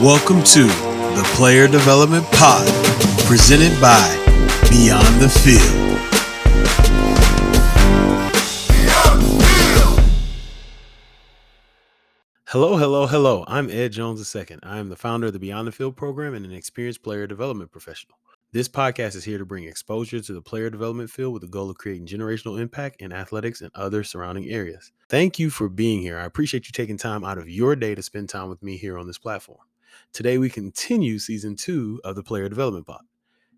Welcome to the Player Development Pod, presented by Beyond the Field. Hello, hello, hello. I'm Ed Jones II. I am the founder of the Beyond the Field program and an experienced player development professional. This podcast is here to bring exposure to the player development field with the goal of creating generational impact in athletics and other surrounding areas. Thank you for being here. I appreciate you taking time out of your day to spend time with me here on this platform. Today, we continue season two of the Player Development Pod.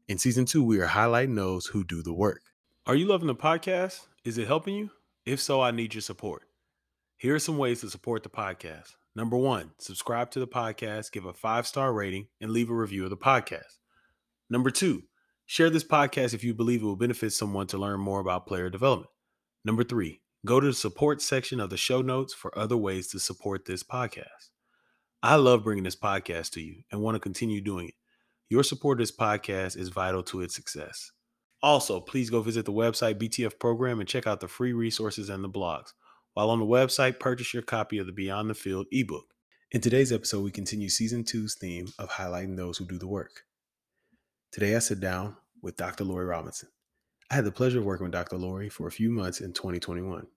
In season two, we are highlighting those who do the work. Are you loving the podcast? Is it helping you? If so, I need your support. Here are some ways to support the podcast. Number one, subscribe to the podcast, give a five star rating, and leave a review of the podcast. Number two, share this podcast if you believe it will benefit someone to learn more about player development. Number three, go to the support section of the show notes for other ways to support this podcast. I love bringing this podcast to you and want to continue doing it. Your support of this podcast is vital to its success. Also, please go visit the website BTF program and check out the free resources and the blogs. While on the website, purchase your copy of the Beyond the Field ebook. In today's episode, we continue season two's theme of highlighting those who do the work. Today, I sit down with Dr. Lori Robinson. I had the pleasure of working with Dr. Lori for a few months in 2021.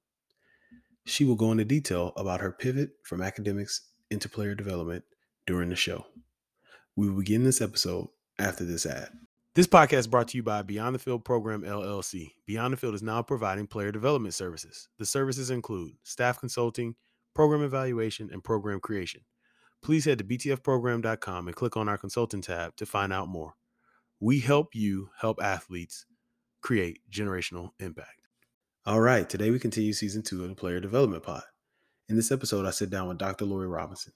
She will go into detail about her pivot from academics into player development during the show. We will begin this episode after this ad. This podcast is brought to you by Beyond the Field Program LLC. Beyond the Field is now providing player development services. The services include staff consulting, program evaluation, and program creation. Please head to btfprogram.com and click on our consultant tab to find out more. We help you help athletes create generational impact. All right, today we continue season two of the Player Development Pod. In this episode, I sit down with Dr. Lori Robinson.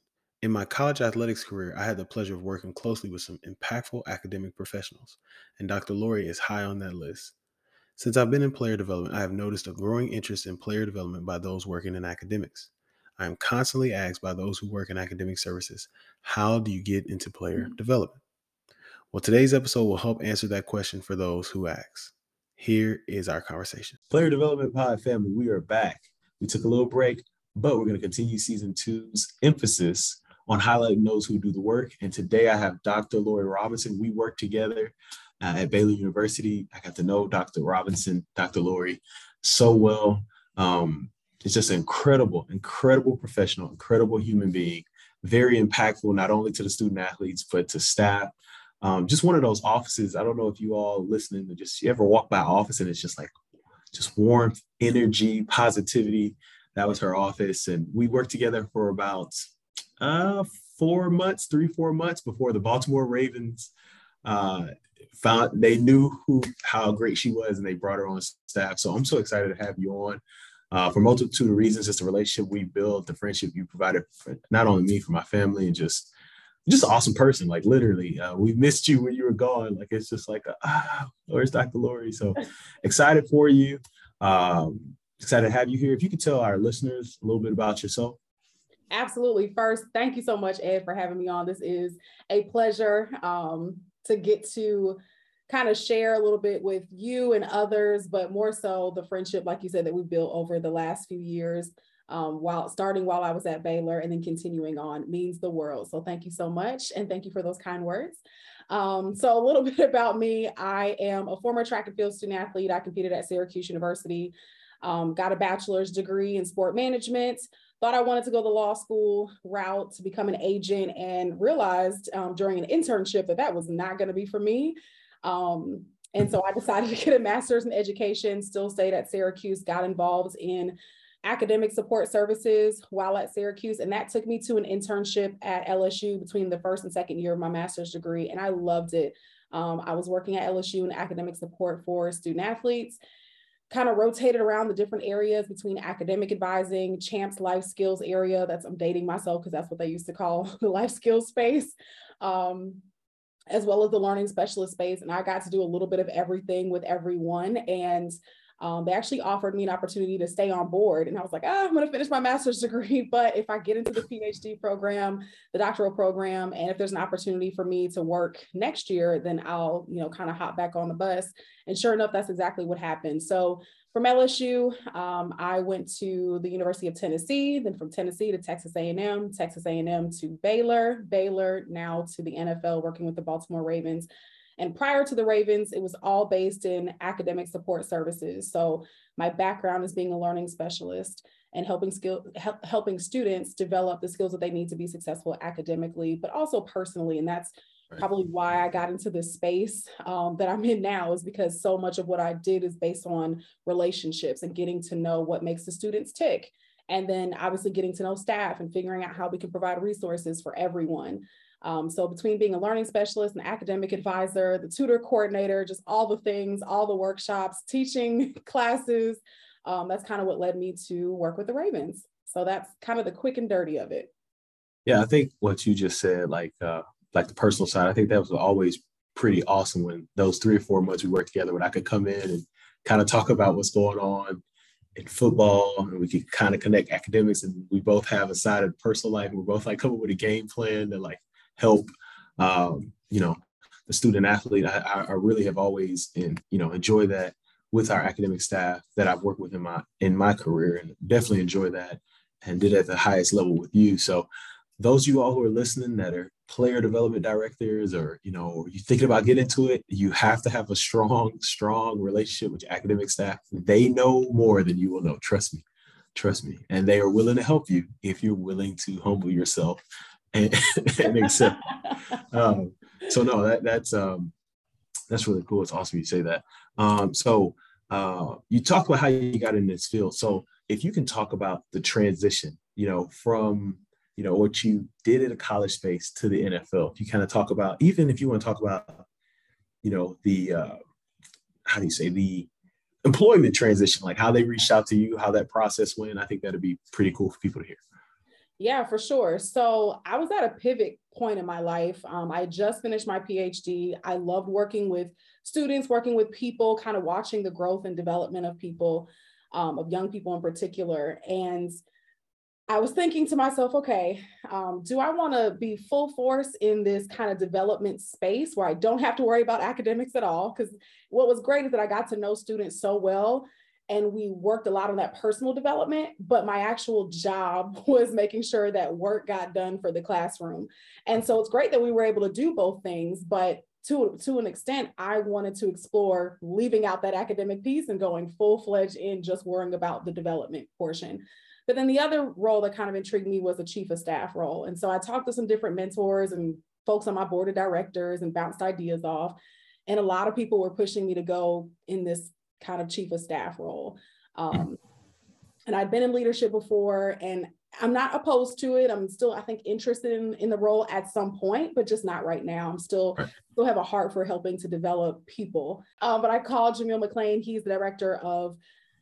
In my college athletics career, I had the pleasure of working closely with some impactful academic professionals, and Dr. Lori is high on that list. Since I've been in player development, I have noticed a growing interest in player development by those working in academics. I am constantly asked by those who work in academic services, how do you get into player mm-hmm. development? Well, today's episode will help answer that question for those who ask. Here is our conversation. Player Development Pod family, we are back. We took a little break but we're going to continue season two's emphasis on highlighting those who do the work. And today I have Dr. Lori Robinson. We work together uh, at Baylor University. I got to know Dr. Robinson, Dr. Lori so well. Um, it's just incredible, incredible professional, incredible human being, very impactful, not only to the student athletes, but to staff. Um, just one of those offices. I don't know if you all listening to just you ever walk by office and it's just like just warmth, energy, positivity that was her office. And we worked together for about uh, four months, three, four months before the Baltimore Ravens uh, found they knew who how great she was and they brought her on staff. So I'm so excited to have you on. Uh, for multitude of reasons, just the relationship we built, the friendship you provided for not only me, for my family, and just just an awesome person. Like literally, uh, we missed you when you were gone. Like it's just like, a, ah, where's Dr. Lori? So excited for you. Um, excited to have you here. If you could tell our listeners a little bit about yourself. Absolutely. First, thank you so much, Ed, for having me on. This is a pleasure um, to get to kind of share a little bit with you and others, but more so the friendship, like you said, that we built over the last few years. Um, while starting while I was at Baylor and then continuing on means the world. So thank you so much. And thank you for those kind words. Um, so a little bit about me, I am a former track and field student athlete. I competed at Syracuse University um, got a bachelor's degree in sport management, thought I wanted to go the law school route to become an agent and realized um, during an internship that that was not going to be for me. Um, and so I decided to get a master's in education, still stayed at Syracuse, got involved in academic support services while at Syracuse. And that took me to an internship at LSU between the first and second year of my master's degree. And I loved it. Um, I was working at LSU in academic support for student athletes kind of rotated around the different areas between academic advising, CHAMPS life skills area. That's I'm dating myself because that's what they used to call the life skills space, um, as well as the learning specialist space. And I got to do a little bit of everything with everyone. And um, they actually offered me an opportunity to stay on board. And I was like, oh, I'm going to finish my master's degree. But if I get into the PhD program, the doctoral program, and if there's an opportunity for me to work next year, then I'll, you know, kind of hop back on the bus. And sure enough, that's exactly what happened. So from LSU, um, I went to the University of Tennessee, then from Tennessee to Texas A&M, Texas A&M to Baylor, Baylor now to the NFL, working with the Baltimore Ravens. And prior to the Ravens, it was all based in academic support services. So my background is being a learning specialist and helping skill help, helping students develop the skills that they need to be successful academically, but also personally. And that's right. probably why I got into this space um, that I'm in now is because so much of what I did is based on relationships and getting to know what makes the students tick. And then obviously getting to know staff and figuring out how we can provide resources for everyone. Um, so between being a learning specialist, an academic advisor, the tutor coordinator, just all the things, all the workshops, teaching classes, um, that's kind of what led me to work with the Ravens. So that's kind of the quick and dirty of it. Yeah, I think what you just said, like uh, like the personal side, I think that was always pretty awesome when those three or four months we worked together when I could come in and kind of talk about what's going on in football and we could kind of connect academics and we both have a side of personal life and we're both like coming with a game plan to like help, um, you know, the student athlete. I, I really have always, in, you know, enjoy that with our academic staff that I've worked with in my in my career, and definitely enjoy that, and did at the highest level with you. So, those of you all who are listening that are player development directors, or you know, you thinking about getting into it, you have to have a strong, strong relationship with your academic staff. They know more than you will know. Trust me, trust me, and they are willing to help you if you're willing to humble yourself and, and accept. um, so no, that that's um, that's really cool. It's awesome you say that. Um, so uh, you talk about how you got in this field. So if you can talk about the transition, you know, from you know what you did in a college space to the NFL. If you kind of talk about, even if you want to talk about, you know, the uh, how do you say the employment transition, like how they reached out to you, how that process went. I think that'd be pretty cool for people to hear. Yeah, for sure. So I was at a pivot point in my life. Um, I just finished my PhD. I loved working with students, working with people, kind of watching the growth and development of people, um, of young people in particular. And I was thinking to myself, okay, um, do I want to be full force in this kind of development space where I don't have to worry about academics at all? Because what was great is that I got to know students so well and we worked a lot on that personal development but my actual job was making sure that work got done for the classroom. And so it's great that we were able to do both things but to, to an extent i wanted to explore leaving out that academic piece and going full-fledged in just worrying about the development portion. But then the other role that kind of intrigued me was the chief of staff role. And so i talked to some different mentors and folks on my board of directors and bounced ideas off. And a lot of people were pushing me to go in this kind of chief of staff role. Um, and I'd been in leadership before and I'm not opposed to it. I'm still, I think, interested in, in the role at some point, but just not right now. I'm still right. still have a heart for helping to develop people. Um, but I called Jameel McClain. He's the director of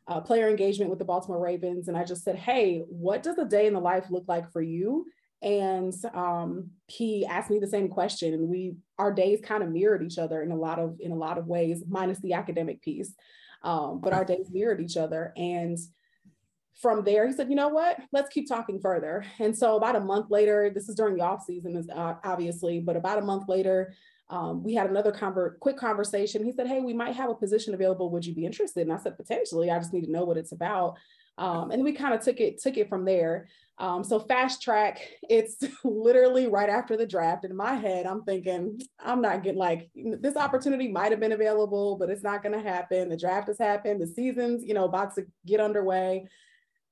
uh, player engagement with the Baltimore Ravens, and I just said, "Hey, what does a day in the life look like for you?" And um, he asked me the same question, and we our days kind of mirrored each other in a lot of in a lot of ways, minus the academic piece um, but our days mirrored each other. And from there, he said, you know what, let's keep talking further. And so about a month later, this is during the off season, uh, obviously, but about a month later, um, we had another conver- quick conversation. He said, hey, we might have a position available. Would you be interested? And I said, potentially, I just need to know what it's about. Um, and we kind of took it took it from there. Um, so fast track, it's literally right after the draft. In my head, I'm thinking, I'm not getting like this opportunity might have been available, but it's not going to happen. The draft has happened. The season's, you know, about to get underway.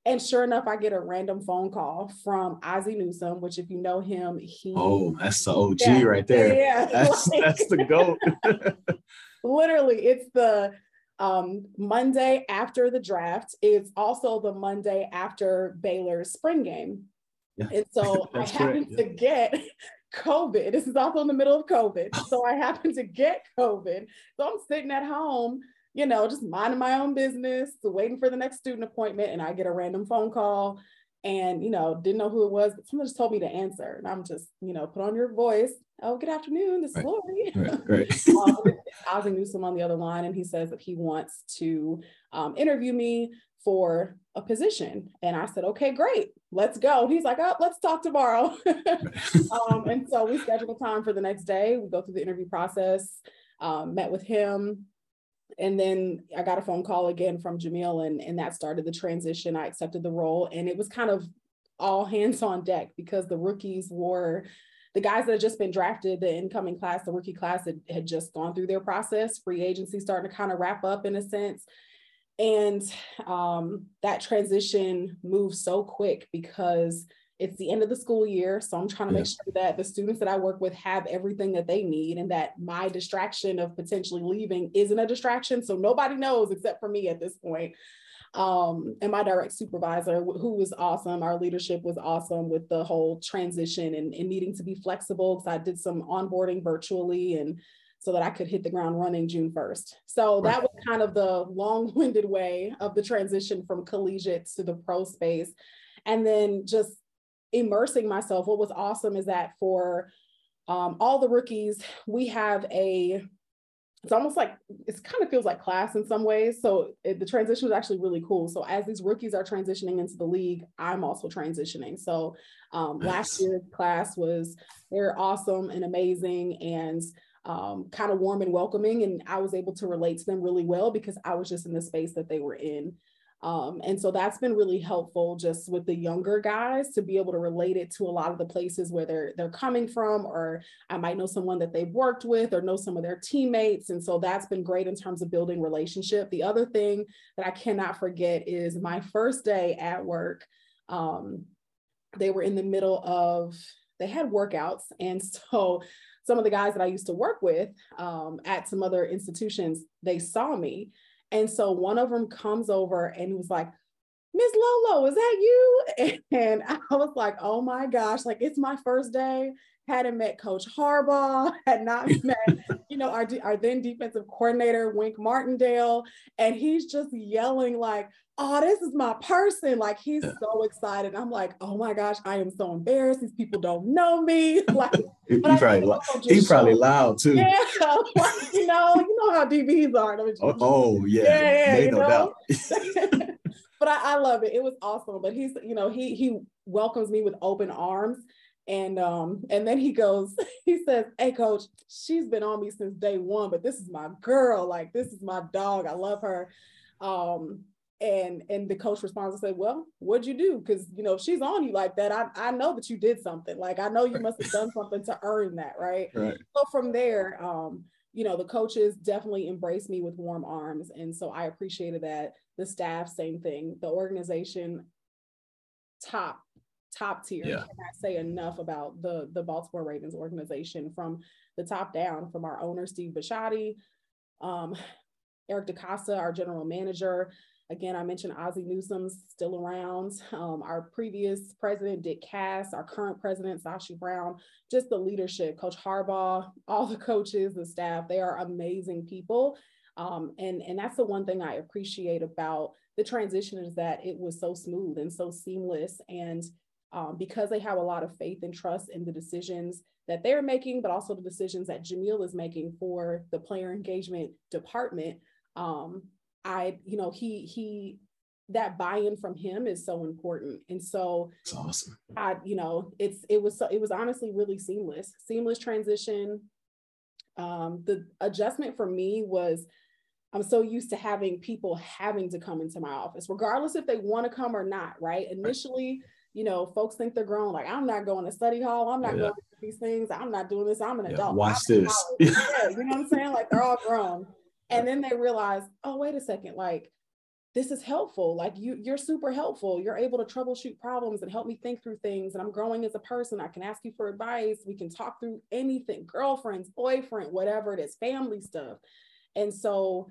And sure enough, I get a random phone call from Ozzie Newsome, which if you know him, he oh, that's the OG yeah, right there. Yeah, that's like, that's the goat. literally, it's the um, Monday after the draft is also the Monday after Baylor's spring game. Yeah. And so I happened to get COVID. This is also in the middle of COVID. So I happened to get COVID. So I'm sitting at home, you know, just minding my own business, waiting for the next student appointment. And I get a random phone call. And you know didn't know who it was but someone just told me to answer and i'm just you know put on your voice oh good afternoon this is right. lori right, right. um, ozzie newsome on the other line and he says that he wants to um, interview me for a position and i said okay great let's go he's like oh let's talk tomorrow um, and so we scheduled a time for the next day we go through the interview process um, met with him and then I got a phone call again from Jameel, and, and that started the transition. I accepted the role, and it was kind of all hands on deck because the rookies were the guys that had just been drafted, the incoming class, the rookie class had, had just gone through their process. Free agency starting to kind of wrap up in a sense. And um, that transition moved so quick because it's the end of the school year. So I'm trying to make sure that the students that I work with have everything that they need and that my distraction of potentially leaving isn't a distraction. So nobody knows except for me at this point. Um, and my direct supervisor, who was awesome. Our leadership was awesome with the whole transition and, and needing to be flexible because I did some onboarding virtually and so that I could hit the ground running June 1st. So that was kind of the long-winded way of the transition from collegiate to the pro space. And then just immersing myself. What was awesome is that for um, all the rookies, we have a it's almost like it kind of feels like class in some ways. So it, the transition was actually really cool. So as these rookies are transitioning into the league, I'm also transitioning. So um, nice. last year's class was they're awesome and amazing and um, kind of warm and welcoming. And I was able to relate to them really well because I was just in the space that they were in. Um, and so that's been really helpful just with the younger guys to be able to relate it to a lot of the places where they're they're coming from, or I might know someone that they've worked with or know some of their teammates. And so that's been great in terms of building relationship. The other thing that I cannot forget is my first day at work. Um, they were in the middle of they had workouts. And so some of the guys that I used to work with um, at some other institutions, they saw me and so one of them comes over and he was like, Miss Lolo, is that you? And I was like, oh my gosh, like it's my first day. Hadn't met Coach Harbaugh, had not met, you know, our, our then defensive coordinator, Wink Martindale. And he's just yelling, like, oh, this is my person. Like he's yeah. so excited. I'm like, oh my gosh, I am so embarrassed. These people don't know me. Like he, probably, he probably loud too. Yeah, like, you know, you know how DBs are. Oh, oh, yeah, yeah, yeah no know? doubt. but I, I love it. It was awesome. But he's, you know, he he welcomes me with open arms. And um, and then he goes, he says, Hey coach, she's been on me since day one, but this is my girl. Like, this is my dog. I love her. Um, and and the coach responds and say well what'd you do because you know if she's on you like that I, I know that you did something like i know you must have done something to earn that right, right. so from there um you know the coaches definitely embraced me with warm arms and so i appreciated that the staff same thing the organization top top tier yeah. cannot say enough about the the baltimore ravens organization from the top down from our owner steve bisciotti um, eric DeCosta, our general manager Again, I mentioned Ozzie Newsome's still around. Um, our previous president, Dick Cass, our current president, Sashi Brown, just the leadership, Coach Harbaugh, all the coaches, the staff, they are amazing people. Um, and, and that's the one thing I appreciate about the transition is that it was so smooth and so seamless. And um, because they have a lot of faith and trust in the decisions that they're making, but also the decisions that Jameel is making for the player engagement department, um, I, you know, he he that buy-in from him is so important. And so it's awesome. I, you know, it's it was so it was honestly really seamless, seamless transition. Um, the adjustment for me was I'm so used to having people having to come into my office, regardless if they want to come or not, right? Initially, you know, folks think they're grown. Like, I'm not going to study hall. I'm not yeah. going to these things. I'm not doing this. I'm an yeah. adult. Watch I'm this. yeah, you know what I'm saying? Like, they're all grown and then they realize oh wait a second like this is helpful like you you're super helpful you're able to troubleshoot problems and help me think through things and i'm growing as a person i can ask you for advice we can talk through anything girlfriends boyfriend whatever it is family stuff and so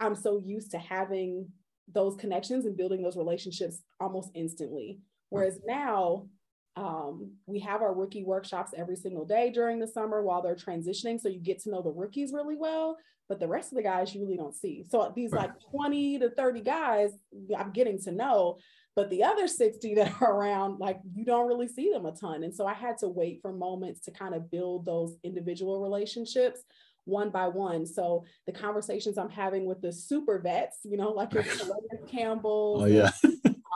i'm so used to having those connections and building those relationships almost instantly whereas now Um, we have our rookie workshops every single day during the summer while they're transitioning. So you get to know the rookies really well, but the rest of the guys you really don't see. So these like 20 to 30 guys, I'm getting to know, but the other 60 that are around, like you don't really see them a ton. And so I had to wait for moments to kind of build those individual relationships one by one. So the conversations I'm having with the super vets, you know, like your Campbell, oh yeah,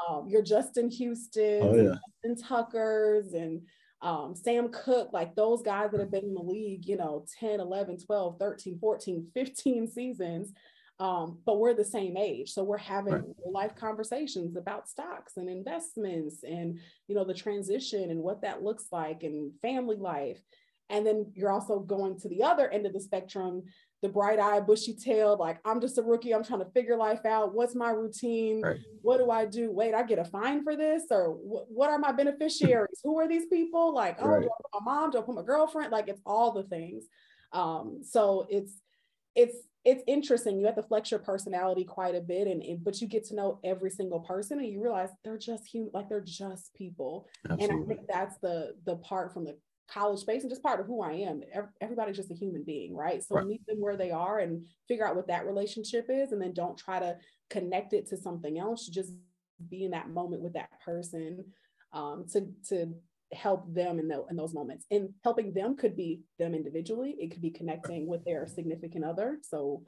um, your Justin Houston, oh, yeah. Justin Tuckers, and um, Sam Koch, like those guys that have been in the league, you know, 10, 11, 12, 13, 14, 15 seasons. Um, but we're the same age. So we're having right. life conversations about stocks and investments and, you know, the transition and what that looks like and family life. And then you're also going to the other end of the spectrum, the bright eyed, bushy tailed, like, I'm just a rookie. I'm trying to figure life out. What's my routine? Right. What do I do? Wait, I get a fine for this? Or wh- what are my beneficiaries? Who are these people? Like, oh, right. do I put my mom? Do I put my girlfriend? Like, it's all the things. Um, so it's, it's, it's interesting. You have to flex your personality quite a bit, and, and, but you get to know every single person, and you realize they're just human, like they're just people. Absolutely. And I think that's the the part from the college space and just part of who I am. Everybody's just a human being, right? So right. meet them where they are and figure out what that relationship is, and then don't try to connect it to something else. Just be in that moment with that person um, to to help them in, the, in those moments. And helping them could be them individually. It could be connecting with their significant other, so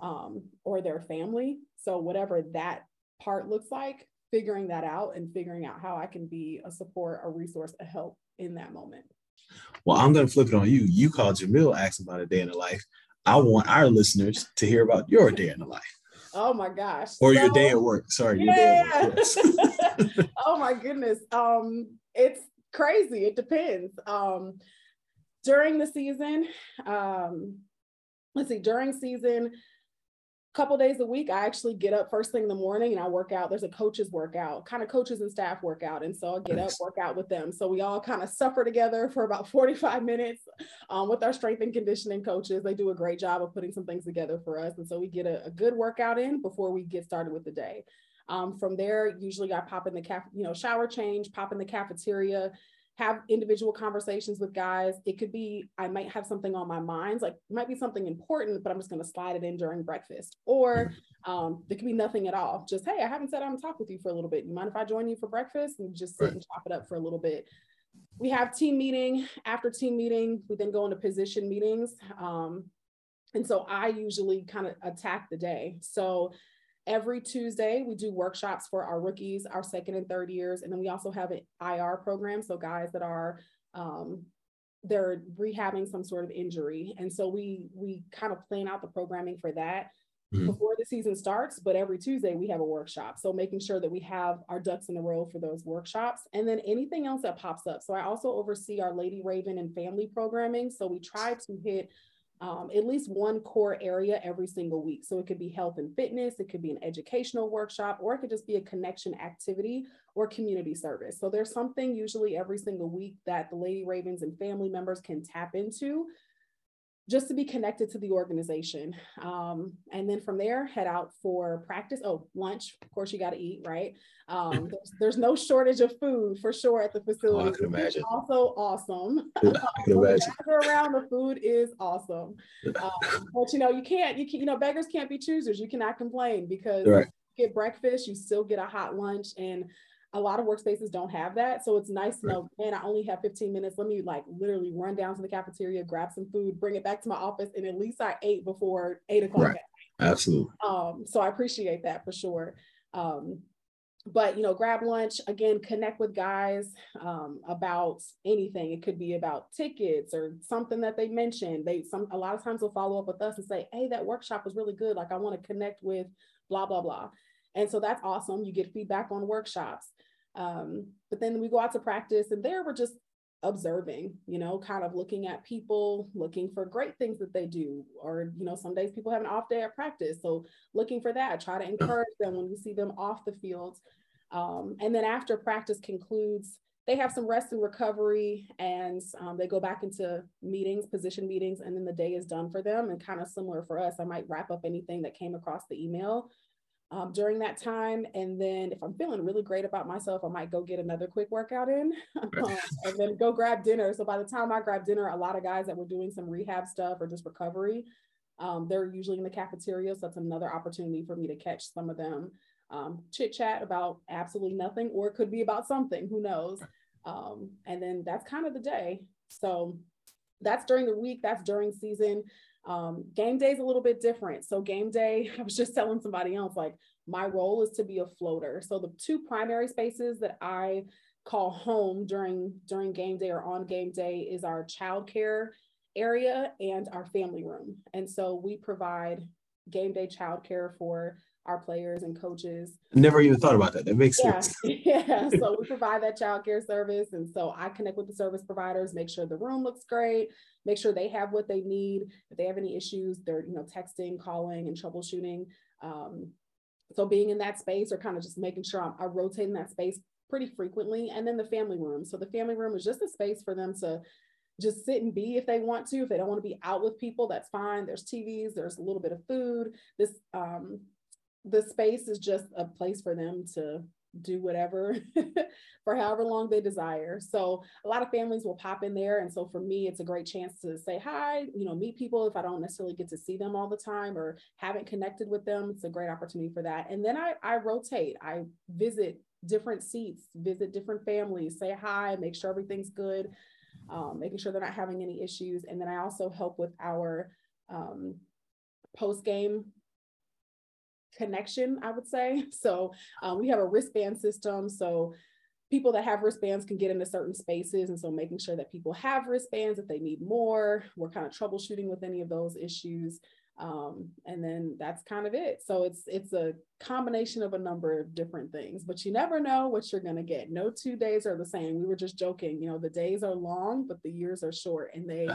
um, or their family. So whatever that part looks like, figuring that out and figuring out how I can be a support, a resource, a help in that moment. Well, I'm going to flip it on you. You called Jameel asking about a day in the life. I want our listeners to hear about your day in the life. Oh my gosh. Or so, your day at work. Sorry, yeah. Work, yes. oh my goodness. Um, it's crazy. It depends. Um, during the season, um, let's see, during season, couple days a week i actually get up first thing in the morning and i work out. There's a coaches workout kind of coaches and staff workout and so i get nice. up work out with them. So we all kind of suffer together for about 45 minutes um, with our strength and conditioning coaches. They do a great job of putting some things together for us and so we get a, a good workout in before we get started with the day. Um, from there usually i pop in the caf you know shower change pop in the cafeteria have individual conversations with guys. It could be, I might have something on my mind, like it might be something important, but I'm just going to slide it in during breakfast. Or um, there could be nothing at all. Just, hey, I haven't sat down and talk with you for a little bit. You mind if I join you for breakfast and just sit right. and chop it up for a little bit? We have team meeting. After team meeting, we then go into position meetings. Um, and so I usually kind of attack the day. So Every Tuesday, we do workshops for our rookies, our second and third years. And then we also have an IR program. So guys that are, um, they're rehabbing some sort of injury. And so we, we kind of plan out the programming for that mm-hmm. before the season starts. But every Tuesday we have a workshop. So making sure that we have our ducks in a row for those workshops and then anything else that pops up. So I also oversee our Lady Raven and family programming. So we try to hit um, at least one core area every single week. So it could be health and fitness, it could be an educational workshop, or it could just be a connection activity or community service. So there's something usually every single week that the Lady Ravens and family members can tap into just to be connected to the organization. Um, and then from there, head out for practice. Oh, lunch. Of course, you got to eat, right? Um, there's, there's, no shortage of food for sure at the facility. Oh, I can imagine. Also awesome. Yeah, I can imagine. around the food is awesome. Um, but you know, you can't. You can. You know, beggars can't be choosers. You cannot complain because right. you get breakfast, you still get a hot lunch, and a lot of workspaces don't have that. So it's nice to know, man, I only have 15 minutes. Let me like literally run down to the cafeteria, grab some food, bring it back to my office, and at least I ate before eight o'clock. Right. Absolutely. Um, so I appreciate that for sure. Um, but you know, grab lunch again, connect with guys um, about anything. It could be about tickets or something that they mentioned. They some a lot of times will follow up with us and say, "Hey, that workshop was really good. Like, I want to connect with blah blah blah." And so that's awesome. You get feedback on workshops. Um, but then we go out to practice, and there we're just observing, you know, kind of looking at people, looking for great things that they do. Or, you know, some days people have an off day at practice. So looking for that, try to encourage them when we see them off the field. Um, and then after practice concludes, they have some rest and recovery and um, they go back into meetings, position meetings, and then the day is done for them. And kind of similar for us, I might wrap up anything that came across the email um, during that time. And then if I'm feeling really great about myself, I might go get another quick workout in um, and then go grab dinner. So by the time I grab dinner, a lot of guys that were doing some rehab stuff or just recovery, um, they're usually in the cafeteria. So that's another opportunity for me to catch some of them um, chit chat about absolutely nothing, or it could be about something, who knows. Um, and then that's kind of the day. So that's during the week, that's during season. Um, game day is a little bit different. So game day, I was just telling somebody else, like my role is to be a floater. So the two primary spaces that I call home during during game day or on game day is our childcare area and our family room. And so we provide game day childcare for our players and coaches. Never even thought about that. That makes yeah. sense. yeah. So we provide that childcare service. And so I connect with the service providers, make sure the room looks great, make sure they have what they need. If they have any issues, they're, you know, texting, calling, and troubleshooting. Um, so being in that space or kind of just making sure I'm, I rotate in that space pretty frequently. And then the family room. So the family room is just a space for them to just sit and be if they want to. If they don't want to be out with people, that's fine. There's TVs, there's a little bit of food. This um, the space is just a place for them to do whatever for however long they desire. So a lot of families will pop in there. And so for me, it's a great chance to say hi, you know, meet people if I don't necessarily get to see them all the time or haven't connected with them. It's a great opportunity for that. And then I, I rotate, I visit different seats, visit different families, say hi, make sure everything's good, um, making sure they're not having any issues. And then I also help with our um, post game connection, I would say. So um, we have a wristband system. So people that have wristbands can get into certain spaces. And so making sure that people have wristbands if they need more, we're kind of troubleshooting with any of those issues. Um, and then that's kind of it. So it's it's a combination of a number of different things, but you never know what you're gonna get. No two days are the same. We were just joking, you know, the days are long, but the years are short and they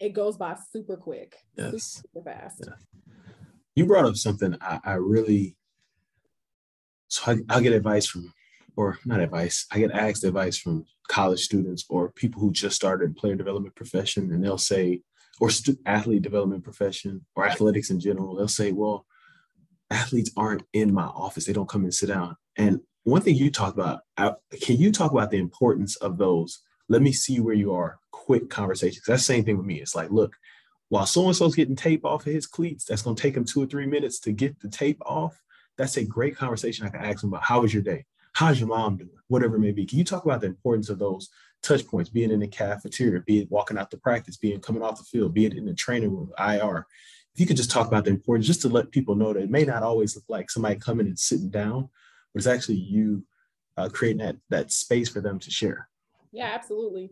it goes by super quick, yes. super, fast. Yeah you brought up something I, I really so I, I'll get advice from or not advice i get asked advice from college students or people who just started player development profession and they'll say or athlete development profession or athletics in general they'll say well athletes aren't in my office. They don't come and sit down. And one thing you talked about I, can you talk about the importance of those? Let me see where you are. Quick conversations. That's the same thing with me. It's like look while so and so's getting tape off of his cleats, that's going to take him two or three minutes to get the tape off. That's a great conversation. I can ask him about how was your day? How's your mom doing? Whatever it may be. Can you talk about the importance of those touch points, being in the cafeteria, being walking out to practice, being coming off the field, being in the training room, IR? If you could just talk about the importance, just to let people know that it may not always look like somebody coming and sitting down, but it's actually you uh, creating that that space for them to share. Yeah, absolutely.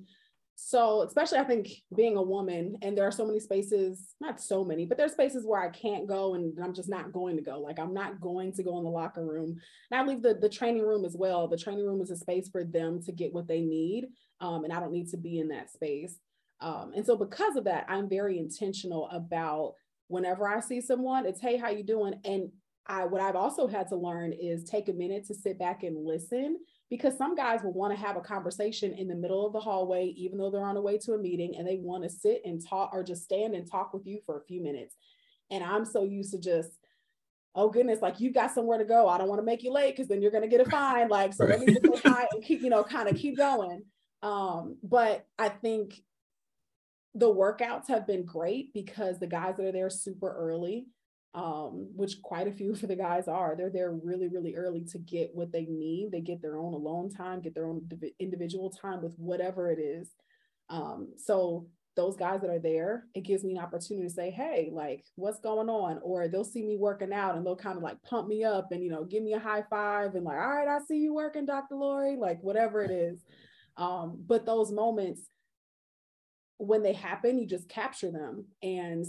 So, especially I think being a woman, and there are so many spaces, not so many, but there's spaces where I can't go and I'm just not going to go. Like, I'm not going to go in the locker room. And I leave the, the training room as well. The training room is a space for them to get what they need. Um, and I don't need to be in that space. Um, and so, because of that, I'm very intentional about whenever I see someone, it's, hey, how you doing? And I, what I've also had to learn is take a minute to sit back and listen because some guys will want to have a conversation in the middle of the hallway, even though they're on the way to a meeting and they want to sit and talk or just stand and talk with you for a few minutes. And I'm so used to just, oh goodness, like you've got somewhere to go. I don't want to make you late because then you're going to get a fine. Like, so right. let me just say hi and keep, you know, kind of keep going. Um, but I think the workouts have been great because the guys that are there super early um, which quite a few for the guys are. They're there really, really early to get what they need. They get their own alone time, get their own individual time with whatever it is. Um, so those guys that are there, it gives me an opportunity to say, hey, like, what's going on? Or they'll see me working out and they'll kind of like pump me up and, you know, give me a high five and like, all right, I see you working, Dr. Lori, like whatever it is. Um, but those moments, when they happen, you just capture them. And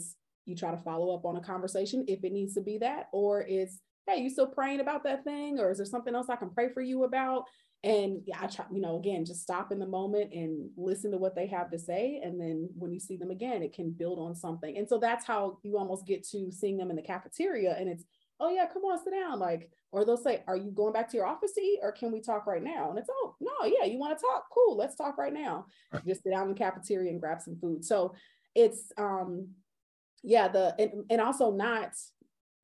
you try to follow up on a conversation if it needs to be that, or it's, hey, you still praying about that thing? Or is there something else I can pray for you about? And yeah, I try, you know, again, just stop in the moment and listen to what they have to say. And then when you see them again, it can build on something. And so that's how you almost get to seeing them in the cafeteria. And it's, oh yeah, come on, sit down. Like, or they'll say, Are you going back to your office to eat or can we talk right now? And it's, oh no, yeah, you want to talk? Cool, let's talk right now. Right. Just sit down in the cafeteria and grab some food. So it's um yeah the and, and also not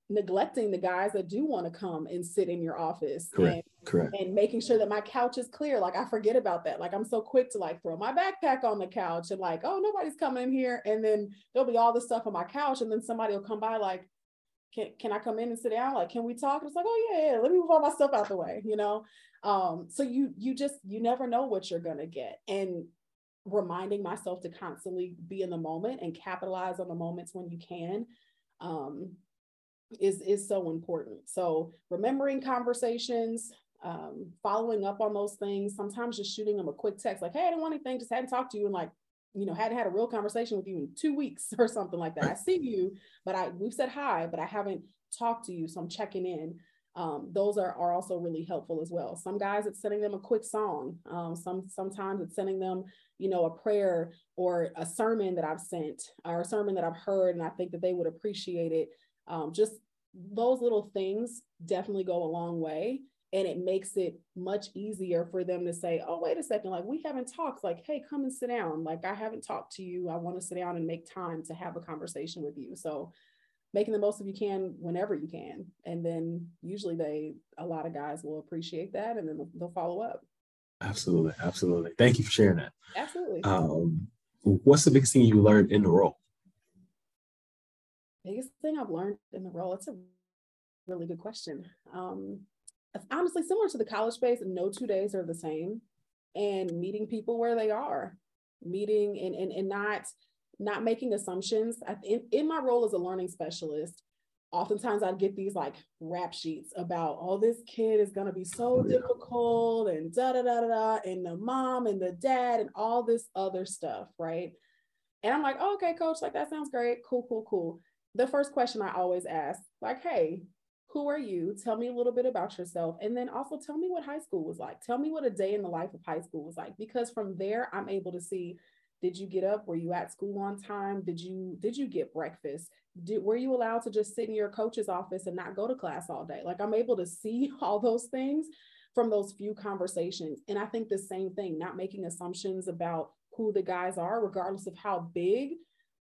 neglecting the guys that do want to come and sit in your office correct and, correct. and making sure that my couch is clear like i forget about that like i'm so quick to like throw my backpack on the couch and like oh nobody's coming in here and then there'll be all this stuff on my couch and then somebody will come by like can, can i come in and sit down? Like can we talk? And it's like oh yeah, yeah let me move all my stuff out the way you know? Um so you you just you never know what you're gonna get and reminding myself to constantly be in the moment and capitalize on the moments when you can um, is is so important. So remembering conversations, um, following up on those things, sometimes just shooting them a quick text like, hey, I didn't want anything, just hadn't talked to you and like, you know, hadn't had a real conversation with you in two weeks or something like that. I see you, but I we've said hi, but I haven't talked to you. So I'm checking in. Um, those are, are also really helpful as well. Some guys, it's sending them a quick song. Um, some sometimes it's sending them, you know, a prayer or a sermon that I've sent or a sermon that I've heard, and I think that they would appreciate it. Um, just those little things definitely go a long way and it makes it much easier for them to say oh wait a second like we haven't talked like hey come and sit down like i haven't talked to you i want to sit down and make time to have a conversation with you so making the most of you can whenever you can and then usually they a lot of guys will appreciate that and then they'll, they'll follow up absolutely absolutely thank you for sharing that absolutely um, what's the biggest thing you learned in the role biggest thing I've learned in the role? It's a really good question. Um, honestly, similar to the college space, no two days are the same. And meeting people where they are, meeting and and, and not not making assumptions. I, in, in my role as a learning specialist, oftentimes I'd get these like rap sheets about, oh, this kid is gonna be so oh, yeah. difficult and da da da da da, and the mom and the dad and all this other stuff, right? And I'm like, oh, okay, coach, like that sounds great. Cool, cool, cool the first question I always ask, like, hey, who are you? Tell me a little bit about yourself. And then also tell me what high school was like. Tell me what a day in the life of high school was like. Because from there, I'm able to see did you get up? Were you at school on time? Did you did you get breakfast? Did, were you allowed to just sit in your coach's office and not go to class all day? Like I'm able to see all those things from those few conversations. And I think the same thing, not making assumptions about who the guys are, regardless of how big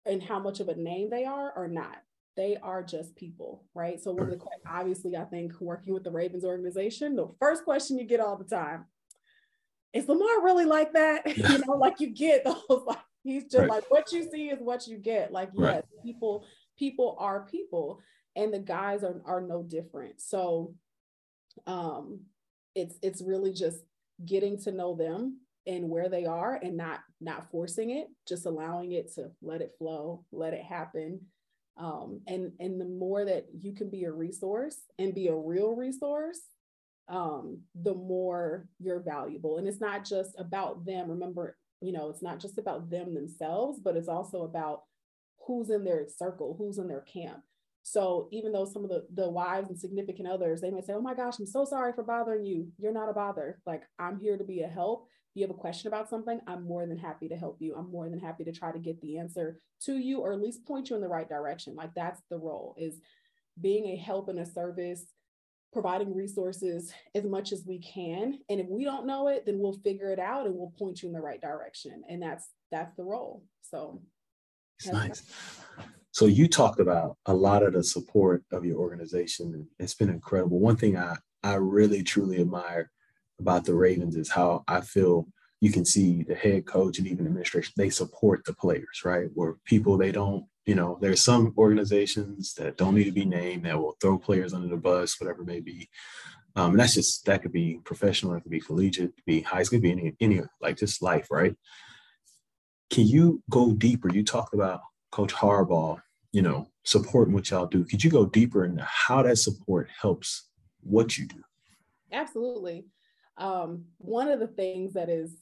and how much of a name they are or not. They are just people, right? So one of the obviously, I think working with the Ravens organization, the first question you get all the time is Lamar really like that? you know, like you get those like he's just right. like what you see is what you get. Like yes, right. people people are people, and the guys are are no different. So, um, it's it's really just getting to know them and where they are and not not forcing it just allowing it to let it flow let it happen um, and and the more that you can be a resource and be a real resource um, the more you're valuable and it's not just about them remember you know it's not just about them themselves but it's also about who's in their circle who's in their camp so even though some of the, the wives and significant others, they may say, oh my gosh, I'm so sorry for bothering you. You're not a bother. Like I'm here to be a help If you have a question about something, I'm more than happy to help you. I'm more than happy to try to get the answer to you or at least point you in the right direction. Like that's the role is being a help and a service, providing resources as much as we can. And if we don't know it, then we'll figure it out and we'll point you in the right direction. And that's that's the role. So it's nice. So you talked about a lot of the support of your organization. It's been incredible. One thing I I really truly admire about the Ravens is how I feel you can see the head coach and even administration, they support the players, right? Where people they don't, you know, there's some organizations that don't need to be named that will throw players under the bus, whatever it may be. Um, and that's just that could be professional, it could be collegiate, could be high school, could be any, any like just life, right? Can you go deeper? You talked about Coach Harbaugh, you know, supporting what y'all do. Could you go deeper into how that support helps what you do? Absolutely. Um, one of the things that is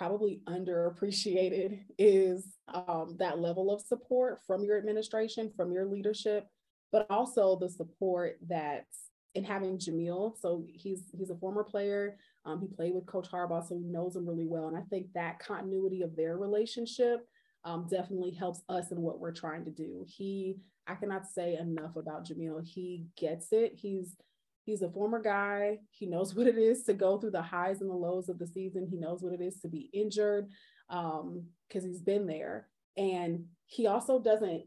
probably underappreciated is um, that level of support from your administration, from your leadership, but also the support that in having Jameel. So he's he's a former player. Um, he played with Coach Harbaugh, so he knows him really well. And I think that continuity of their relationship um, definitely helps us in what we're trying to do. He, I cannot say enough about Jameel. He gets it. He's He's a former guy. He knows what it is to go through the highs and the lows of the season. He knows what it is to be injured because um, he's been there. And he also doesn't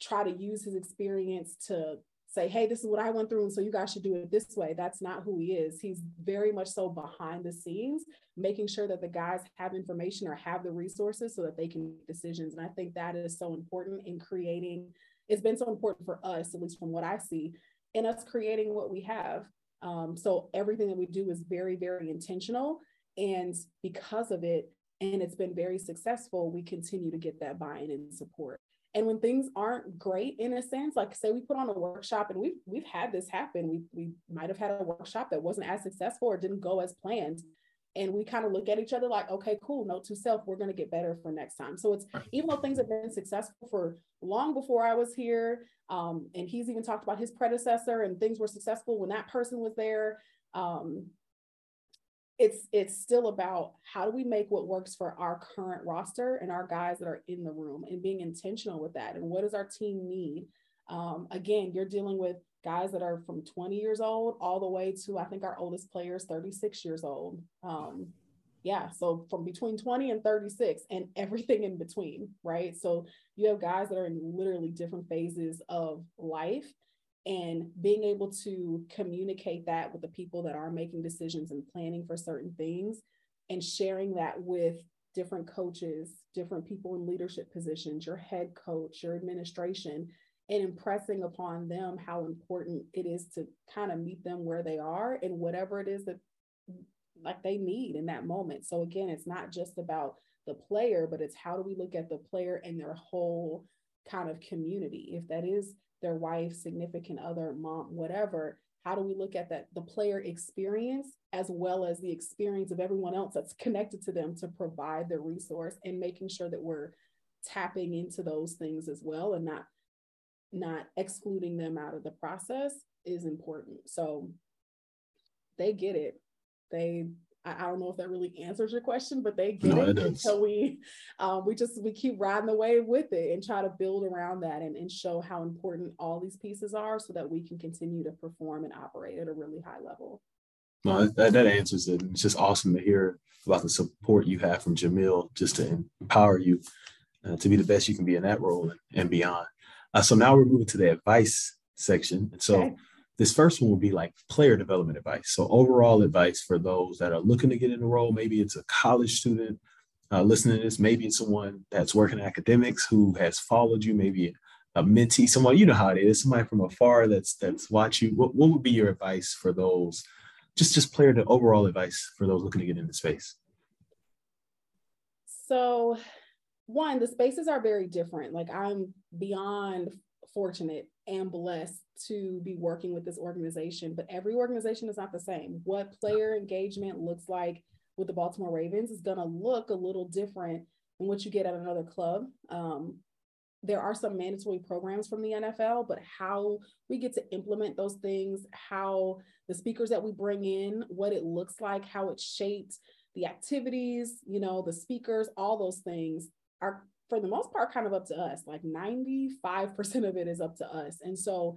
try to use his experience to say, hey, this is what I went through. And so you guys should do it this way. That's not who he is. He's very much so behind the scenes, making sure that the guys have information or have the resources so that they can make decisions. And I think that is so important in creating, it's been so important for us, at least from what I see, in us creating what we have. Um, so everything that we do is very, very intentional. And because of it, and it's been very successful, we continue to get that buy-in and support. And when things aren't great in a sense, like say we put on a workshop and we've we've had this happen. We we might have had a workshop that wasn't as successful or didn't go as planned. And we kind of look at each other like, okay, cool, note to self, we're going to get better for next time. So it's even though things have been successful for long before I was here, um, and he's even talked about his predecessor and things were successful when that person was there. Um, it's it's still about how do we make what works for our current roster and our guys that are in the room and being intentional with that and what does our team need um, again you're dealing with guys that are from 20 years old all the way to i think our oldest player is 36 years old. Um, yeah so from between 20 and 36 and everything in between right? So you have guys that are in literally different phases of life and being able to communicate that with the people that are making decisions and planning for certain things and sharing that with different coaches, different people in leadership positions, your head coach, your administration, and impressing upon them how important it is to kind of meet them where they are and whatever it is that like they need in that moment. So again, it's not just about the player, but it's how do we look at the player and their whole kind of community. If that is their wife, significant other, mom, whatever, how do we look at that the player experience as well as the experience of everyone else that's connected to them to provide the resource and making sure that we're tapping into those things as well and not not excluding them out of the process is important so they get it they I, don't know if that really answers your question, but they get no, it. it so we um, we just we keep riding the wave with it and try to build around that and, and show how important all these pieces are so that we can continue to perform and operate at a really high level. No, that, that answers it. It's just awesome to hear about the support you have from Jameel just to empower you uh, to be the best you can be in that role and, and beyond. Uh, so now we're moving to the advice section. And so okay. This first one will be like player development advice. So overall advice for those that are looking to get in the role. Maybe it's a college student uh, listening to this. Maybe it's someone that's working in academics who has followed you. Maybe a mentee, someone you know how it is. Somebody from afar that's that's watch you. What, what would be your advice for those? Just just player to overall advice for those looking to get into space. So one, the spaces are very different. Like I'm beyond fortunate and blessed to be working with this organization, but every organization is not the same. What player engagement looks like with the Baltimore Ravens is going to look a little different than what you get at another club. Um, there are some mandatory programs from the NFL, but how we get to implement those things, how the speakers that we bring in, what it looks like, how it's shaped, the activities, you know, the speakers, all those things are for the most part kind of up to us. Like 95% of it is up to us. And so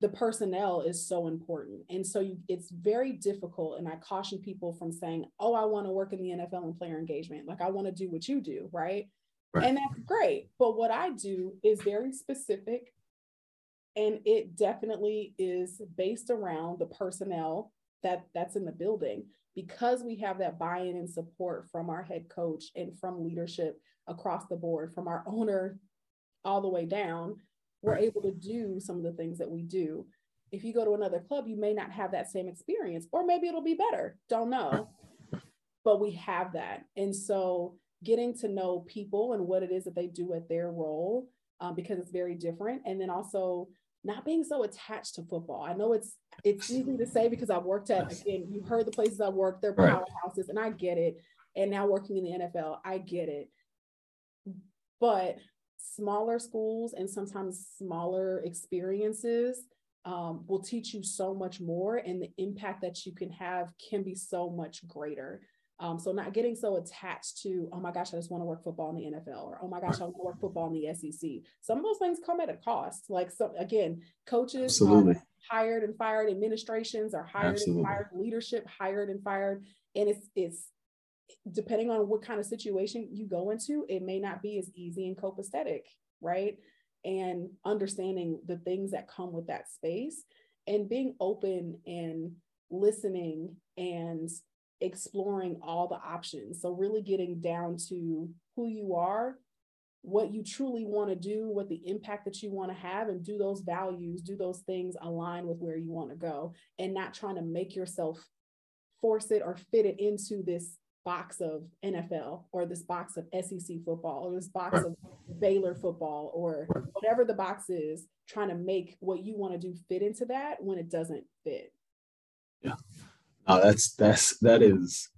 the personnel is so important. And so you, it's very difficult. And I caution people from saying, oh, I want to work in the NFL and player engagement. Like I want to do what you do, right? right? And that's great. But what I do is very specific. And it definitely is based around the personnel that that's in the building because we have that buy-in and support from our head coach and from leadership across the board from our owner all the way down we're able to do some of the things that we do. If you go to another club you may not have that same experience or maybe it'll be better. Don't know. But we have that. And so getting to know people and what it is that they do at their role um, because it's very different. And then also not being so attached to football. I know it's it's easy to say because I've worked at again, you heard the places I've worked, they're powerhouses, and I get it. And now working in the NFL, I get it. But smaller schools and sometimes smaller experiences um, will teach you so much more, and the impact that you can have can be so much greater. Um, so not getting so attached to, oh my gosh, I just want to work football in the NFL, or oh my gosh, I want to work football in the SEC. Some of those things come at a cost. Like so, again, coaches hired and fired, administrations are hired Absolutely. and fired, leadership hired and fired, and it's it's depending on what kind of situation you go into, it may not be as easy and copacetic, right? and understanding the things that come with that space and being open and listening and exploring all the options. So, really getting down to who you are, what you truly want to do, what the impact that you want to have, and do those values, do those things align with where you want to go, and not trying to make yourself force it or fit it into this box of NFL or this box of SEC football or this box of Baylor football or whatever the box is, trying to make what you want to do fit into that when it doesn't fit. Yeah. No, that's that's that is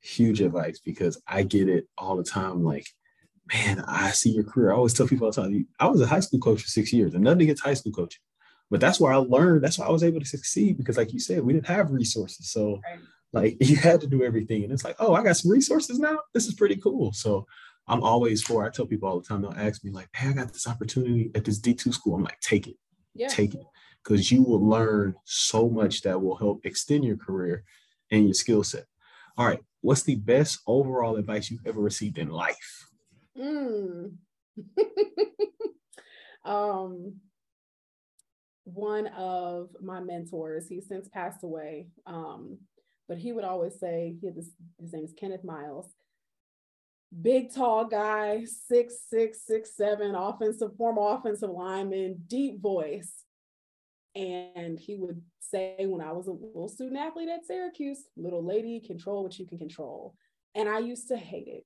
huge advice because I get it all the time. Like, man, I see your career. I always tell people all the time, I was a high school coach for six years and nothing against high school coaching. But that's where I learned, that's why I was able to succeed because, like you said, we didn't have resources. So right like you had to do everything. And it's like, oh, I got some resources now. This is pretty cool. So I'm always for, I tell people all the time, they'll ask me, like, hey, I got this opportunity at this D2 school. I'm like, take it. Yeah. Take it. Because you will learn so much that will help extend your career and your skill set. All right. What's the best overall advice you've ever received in life? Mm. um, one of my mentors, he's since passed away. Um, but he would always say, he this, his name is Kenneth Miles, big tall guy, six, six, six, seven, offensive, former offensive lineman, deep voice. And he would say, when I was a little student athlete at Syracuse, little lady, control what you can control. And I used to hate it.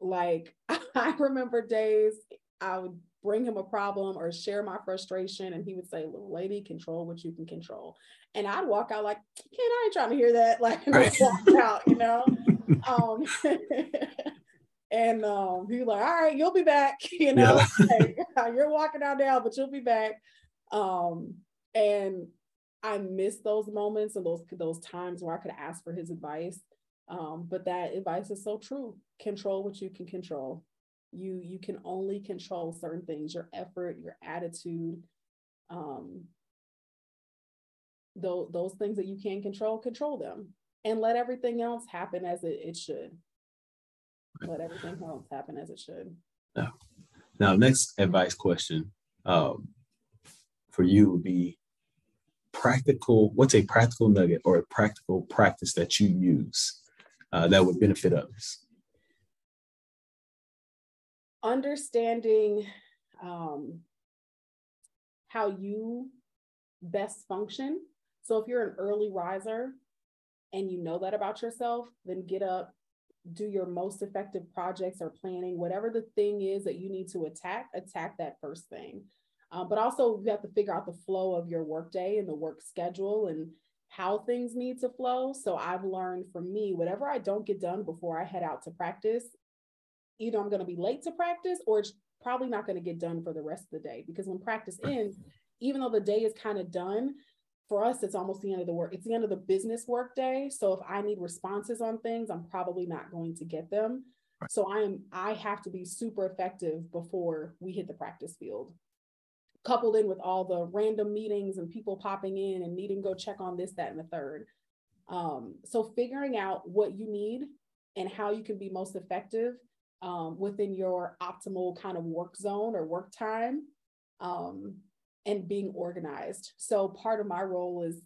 Like I remember days I would bring him a problem or share my frustration, and he would say, "Little lady, control what you can control." And I'd walk out like, "Ken, I ain't trying to hear that." Like, right. walk out, you know. um, and um, he was like, "All right, you'll be back." You know, yeah. you're walking out now, but you'll be back. Um, and I miss those moments and those those times where I could ask for his advice. Um, but that advice is so true. Control what you can control you you can only control certain things your effort your attitude um those, those things that you can control control them and let everything else happen as it, it should let everything else happen as it should now, now next advice question um, for you would be practical what's a practical nugget or a practical practice that you use uh, that would benefit others understanding um, how you best function. So if you're an early riser and you know that about yourself, then get up, do your most effective projects or planning, whatever the thing is that you need to attack, attack that first thing. Um, but also you have to figure out the flow of your workday and the work schedule and how things need to flow. So I've learned for me, whatever I don't get done before I head out to practice, either I'm going to be late to practice or it's probably not going to get done for the rest of the day. Because when practice ends, even though the day is kind of done, for us, it's almost the end of the work. It's the end of the business work day. So if I need responses on things, I'm probably not going to get them. So I am I have to be super effective before we hit the practice field. Coupled in with all the random meetings and people popping in and needing to go check on this, that, and the third. Um, so figuring out what you need and how you can be most effective um, within your optimal kind of work zone or work time um, and being organized. So part of my role is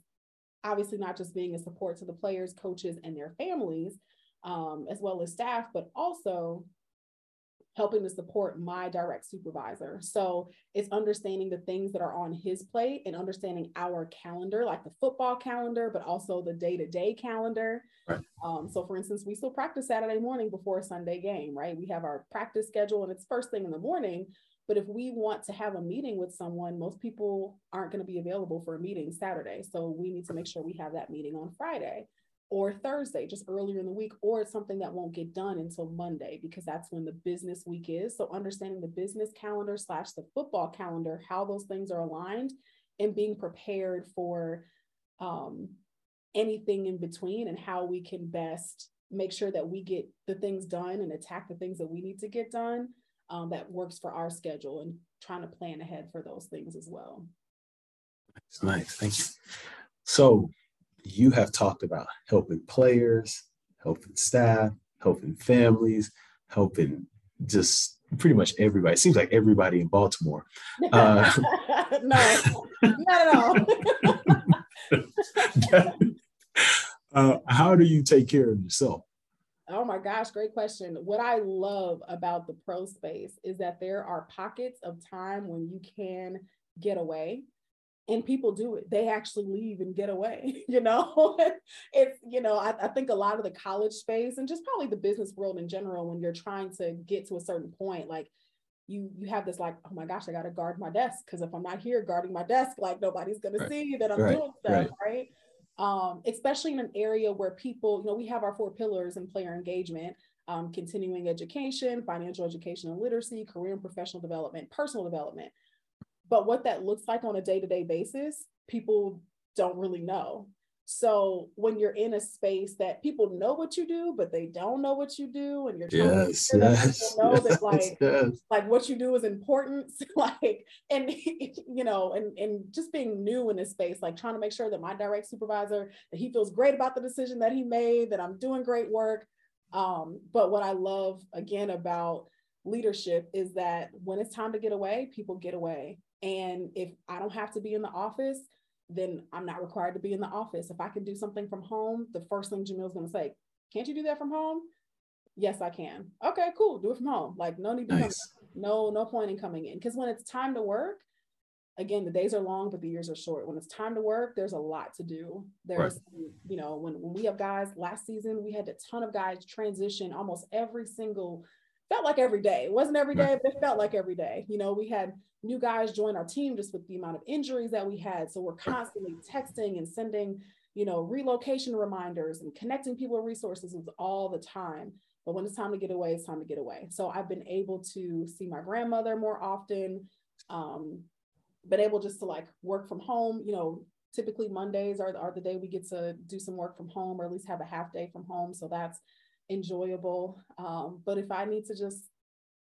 obviously not just being a support to the players, coaches, and their families, um, as well as staff, but also helping to support my direct supervisor. So it's understanding the things that are on his plate and understanding our calendar, like the football calendar, but also the day to day calendar. Right. Um, so, for instance, we still practice Saturday morning before a Sunday game, right? We have our practice schedule and it's first thing in the morning. But if we want to have a meeting with someone, most people aren't going to be available for a meeting Saturday. So we need to make sure we have that meeting on Friday or Thursday, just earlier in the week, or it's something that won't get done until Monday because that's when the business week is. So understanding the business calendar slash the football calendar, how those things are aligned, and being prepared for um, anything in between and how we can best make sure that we get the things done and attack the things that we need to get done um, that works for our schedule and trying to plan ahead for those things as well. That's nice. Thank you. So you have talked about helping players, helping staff, helping families, helping just pretty much everybody. It seems like everybody in Baltimore. Uh, no, not at all. uh, how do you take care of yourself? Oh my gosh, great question. What I love about the pro space is that there are pockets of time when you can get away and people do it they actually leave and get away you know it's you know I, I, think a lot of the college space and just probably the business world in general when you're trying to get to a certain point like you you have this like oh my gosh i gotta guard my desk because if i'm not here guarding my desk like nobody's gonna right. see that i'm right. doing stuff right. right um, especially in an area where people you know we have our four pillars in player engagement um, continuing education financial education and literacy career and professional development personal development but what that looks like on a day to day basis, people don't really know. So when you're in a space that people know what you do, but they don't know what you do, and you're trying yes, to yes, know yes, that like yes. like what you do is important, like and you know, and and just being new in this space, like trying to make sure that my direct supervisor that he feels great about the decision that he made, that I'm doing great work. Um, but what I love again about leadership is that when it's time to get away, people get away. And if I don't have to be in the office, then I'm not required to be in the office. If I can do something from home, the first thing Jameel's going to say, can't you do that from home? Yes, I can. Okay, cool. Do it from home. Like no need to nice. come. No, no point in coming in. Because when it's time to work, again, the days are long, but the years are short. When it's time to work, there's a lot to do. There's, right. you know, when, when we have guys last season, we had a ton of guys transition almost every single felt like every day. It wasn't every day, but it felt like every day. You know, we had new guys join our team just with the amount of injuries that we had. So we're constantly texting and sending, you know, relocation reminders and connecting people with resources all the time. But when it's time to get away, it's time to get away. So I've been able to see my grandmother more often, um, been able just to like work from home, you know, typically Mondays are, are the day we get to do some work from home or at least have a half day from home. So that's enjoyable. Um, but if I need to just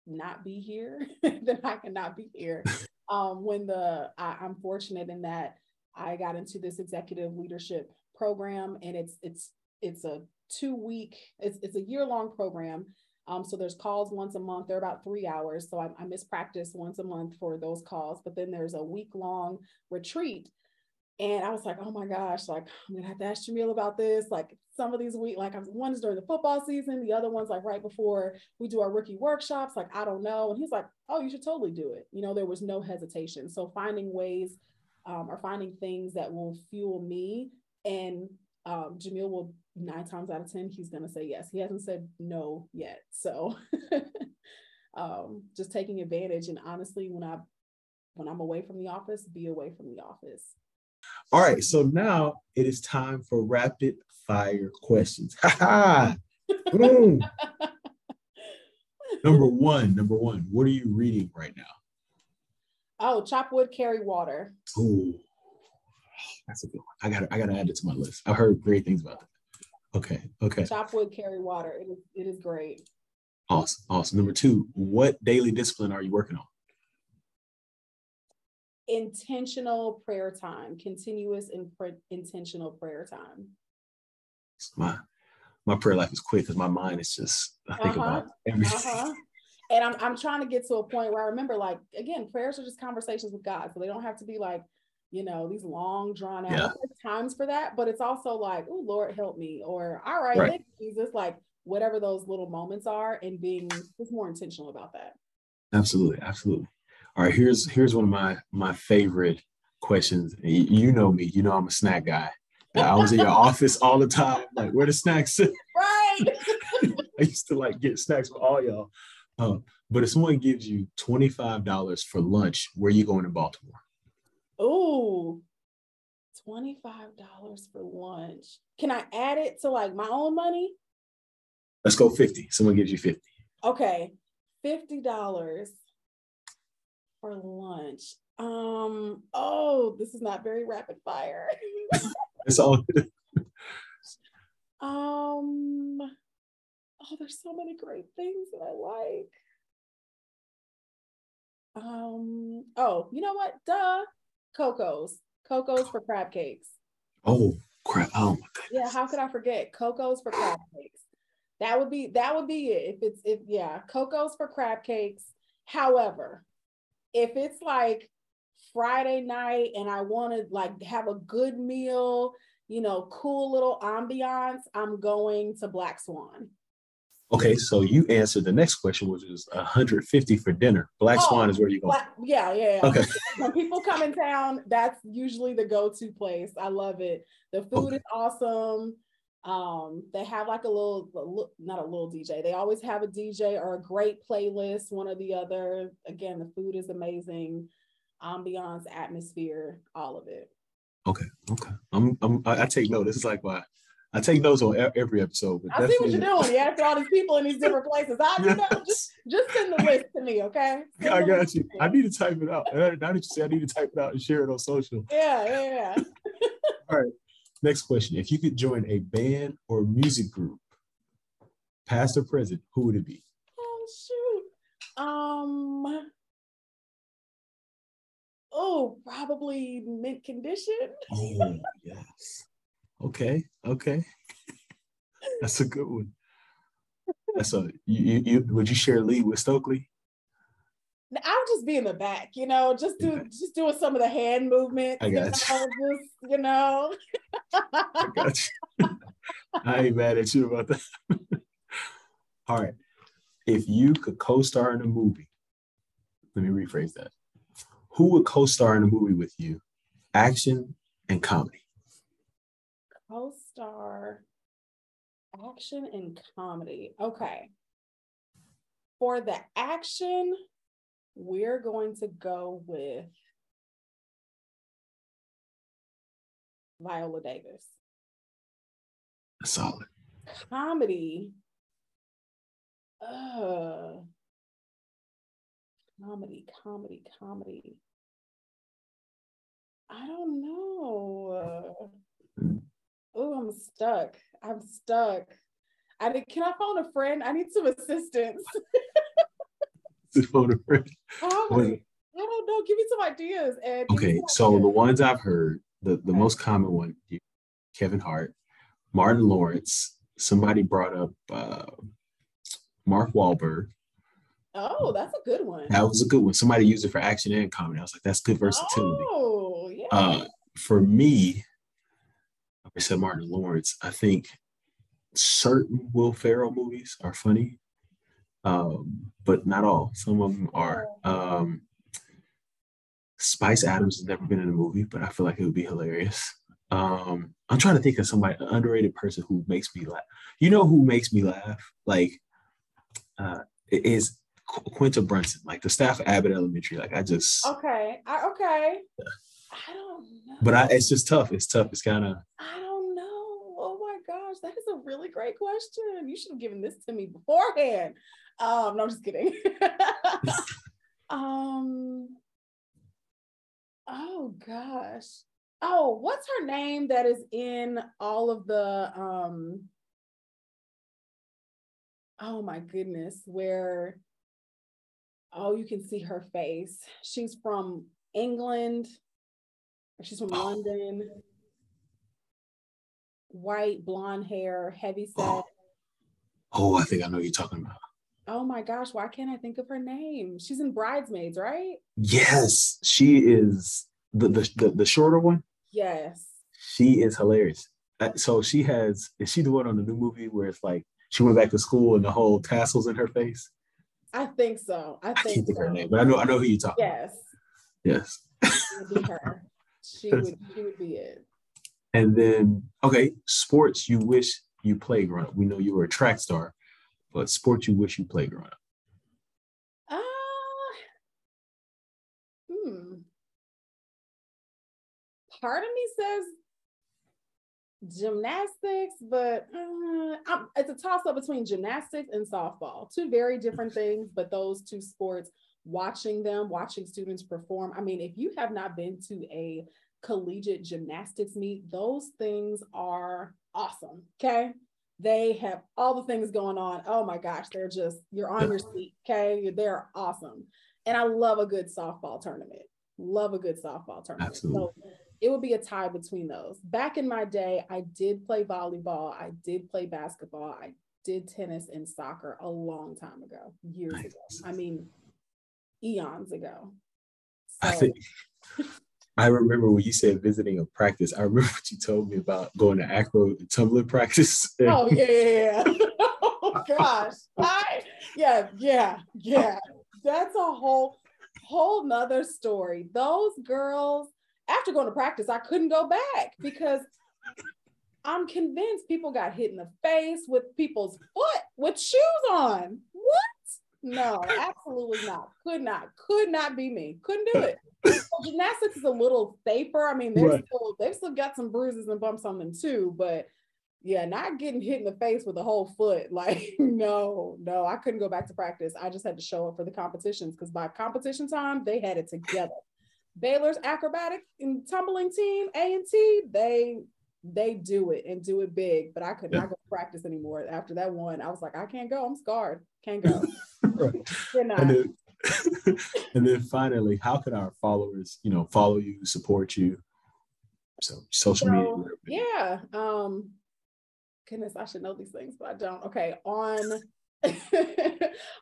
not be here, then I cannot be here. Um, when the I, I'm fortunate in that I got into this executive leadership program, and it's it's it's a two week, it's it's a year long program. Um, so there's calls once a month. They're about three hours. So I, I miss practice once a month for those calls. But then there's a week long retreat and I was like, oh my gosh, like I'm gonna have to ask Jameel about this. Like some of these week, like one's during the football season, the other one's like right before we do our rookie workshops. Like I don't know, and he's like, oh, you should totally do it. You know, there was no hesitation. So finding ways um, or finding things that will fuel me, and um, Jameel will nine times out of ten he's gonna say yes. He hasn't said no yet. So um, just taking advantage, and honestly, when I when I'm away from the office, be away from the office. All right, so now it is time for rapid fire questions. Ha ha! number one, number one, what are you reading right now? Oh, chop wood, carry water. Oh, that's a good one. I gotta, I got to add it to my list. I've heard great things about that. Okay, okay. Chop wood, carry water. It is it is great. Awesome, awesome. Number two, what daily discipline are you working on? Intentional prayer time, continuous and intentional prayer time. My my prayer life is quick because my mind is just I think uh-huh. about everything. Uh-huh. And I'm I'm trying to get to a point where I remember like again, prayers are just conversations with God. So they don't have to be like, you know, these long drawn out yeah. times for that. But it's also like, oh Lord help me, or all right, right. Jesus, like whatever those little moments are, and being just more intentional about that. Absolutely, absolutely. All right, here's here's one of my my favorite questions. You know me, you know I'm a snack guy. I was in your office all the time. Like, where the snacks? Right. I used to like get snacks for all y'all. Uh, but if someone gives you $25 for lunch, where you going in Baltimore? Oh, $25 for lunch. Can I add it to like my own money? Let's go 50. Someone gives you 50. Okay. $50 for lunch. Um, oh, this is not very rapid fire. it's all um oh, there's so many great things that I like. Um, oh, you know what? Duh. Koco's. Koco's for crab cakes. Oh crap. Oh my goodness. Yeah, how could I forget? Koco's for crab cakes. That would be that would be it. If it's if yeah, Koco's for crab cakes However, if it's like Friday night and I want to like have a good meal, you know, cool little ambiance, I'm going to Black Swan. Okay, so you answered the next question, which is 150 for dinner. Black oh, Swan is where you go. Yeah, yeah, yeah. Okay. when people come in town, that's usually the go-to place. I love it. The food okay. is awesome. Um, they have like a little, not a little DJ. They always have a DJ or a great playlist, one or the other. Again, the food is amazing, ambiance, atmosphere, all of it. Okay, okay. I'm, I'm I take note. This is like my I take notes on every episode. I see what you're doing. You after all these people in these different places. I yes. know. Just just send the list to me, okay? Send I got you. I need to type it out. Now that you say I need to type it out and share it on social. Yeah, yeah, yeah. all right. Next question. If you could join a band or music group, past or present, who would it be? Oh shoot. Um oh, probably mint condition. oh, yes. Okay, okay. That's a good one. That's a you, you would you share lead with Stokley? I'll just be in the back, you know, just do yeah. just doing some of the hand movements. I got you. Know, just, you know. I got you. I ain't mad at you about that. All right. If you could co-star in a movie, let me rephrase that. Who would co-star in a movie with you? Action and comedy co-star action and comedy. Okay. For the action, we're going to go with Viola Davis. Solid. Comedy. Uh, comedy, comedy, comedy. I don't know. Oh, I'm stuck. I'm stuck. I need, can I phone a friend? I need some assistance. phone a friend. Oh, I don't know. Give me some ideas. And okay, so ideas. the ones I've heard, the, the okay. most common one, Kevin Hart, Martin Lawrence. Somebody brought up uh, Mark Wahlberg. Oh, that's a good one. That was a good one. Somebody used it for action and comedy. I was like, that's good versatility. Oh, yeah. Uh, for me, I said Martin Lawrence. I think certain Will Ferrell movies are funny, um, but not all. Some of them are. Um, Spice Adams has never been in a movie, but I feel like it would be hilarious. Um, I'm trying to think of somebody, an underrated person who makes me laugh. You know who makes me laugh? Like, uh, is Quinta Brunson, like the staff of Abbott Elementary. Like, I just okay, I, okay. Yeah. I don't know. But I, it's just tough. It's tough. It's kind of. I don't know. Oh my gosh, that is a really great question. You should have given this to me beforehand. Um, no, I'm just kidding. um. Oh gosh. Oh, what's her name that is in all of the um oh my goodness, where oh you can see her face. She's from England. She's from oh. London. White, blonde hair, heavy set. Oh. oh, I think I know what you're talking about. Oh my gosh, why can't I think of her name? She's in Bridesmaids, right? Yes, she is the the the, the shorter one. Yes. She is hilarious. Uh, so she has is she the one on the new movie where it's like she went back to school and the whole tassels in her face? I think so. I, think I can't think so. her name, but I know I know who you're talking. Yes. About. Yes. be her. She would she would be it. And then okay, sports you wish you played growing up. We know you were a track star, but sports you wish you played growing up. Uh, hmm. Part of me says gymnastics, but uh, it's a toss up between gymnastics and softball. Two very different things, but those two sports watching them, watching students perform. I mean, if you have not been to a collegiate gymnastics meet, those things are awesome. Okay. They have all the things going on. Oh my gosh, they're just, you're on your seat. Okay. They're awesome. And I love a good softball tournament. Love a good softball tournament. Absolutely. So it would be a tie between those. Back in my day, I did play volleyball, I did play basketball, I did tennis and soccer a long time ago, years nice. ago. I mean, eons ago. So. I think I remember when you said visiting a practice. I remember what you told me about going to acro tumbling practice. oh yeah, yeah, yeah. oh gosh, I yeah, yeah, yeah. That's a whole whole nother story. Those girls, after going to practice, I couldn't go back because I'm convinced people got hit in the face with people's foot with shoes on. What? No, absolutely not. Could not. Could not be me. Couldn't do it. gymnastics is a little safer. I mean, they're right. still they've still got some bruises and bumps on them too, but yeah, not getting hit in the face with a whole foot. Like, no, no, I couldn't go back to practice. I just had to show up for the competitions because by competition time, they had it together. Baylor's acrobatic and tumbling team, A and T, they they do it and do it big, but I could yeah. not go practice anymore. After that one, I was like, I can't go. I'm scarred. Can't go. right. And then, and then finally, how can our followers, you know, follow you, support you? So social so, media. Yeah. Um, goodness, I should know these things, but I don't. Okay. On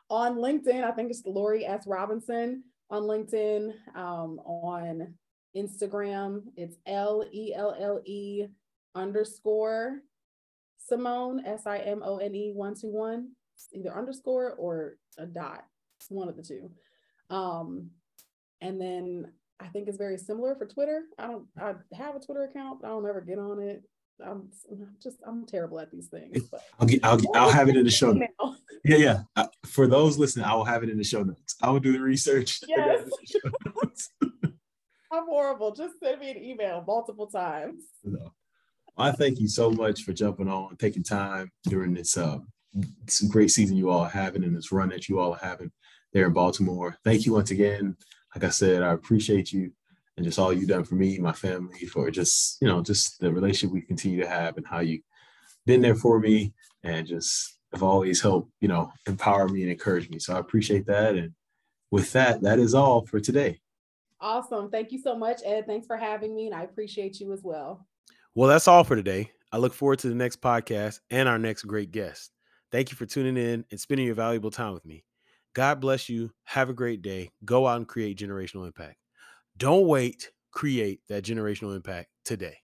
on LinkedIn, I think it's Lori S. Robinson on LinkedIn. Um, on Instagram, it's L E L L E underscore Simone, S I M O N E 121, either underscore or a dot. It's one of the two. Um, and then I think it's very similar for Twitter. I don't, I have a Twitter account, but I don't ever get on it. I'm just, I'm terrible at these things. But I'll get, I'll, I'll have it in the show notes. Yeah, yeah. Uh, for those listening, I will have it in the show notes. I will do the research. Yes. I'm horrible. Just send me an email multiple times. No. I thank you so much for jumping on, taking time during this uh, great season you all are having and this run that you all are having there in Baltimore. Thank you once again. Like I said, I appreciate you and just all you've done for me, my family, for just, you know, just the relationship we continue to have and how you've been there for me and just have always helped, you know, empower me and encourage me. So I appreciate that. And with that, that is all for today. Awesome. Thank you so much, Ed. Thanks for having me. And I appreciate you as well. Well, that's all for today. I look forward to the next podcast and our next great guest. Thank you for tuning in and spending your valuable time with me. God bless you. Have a great day. Go out and create generational impact. Don't wait, create that generational impact today.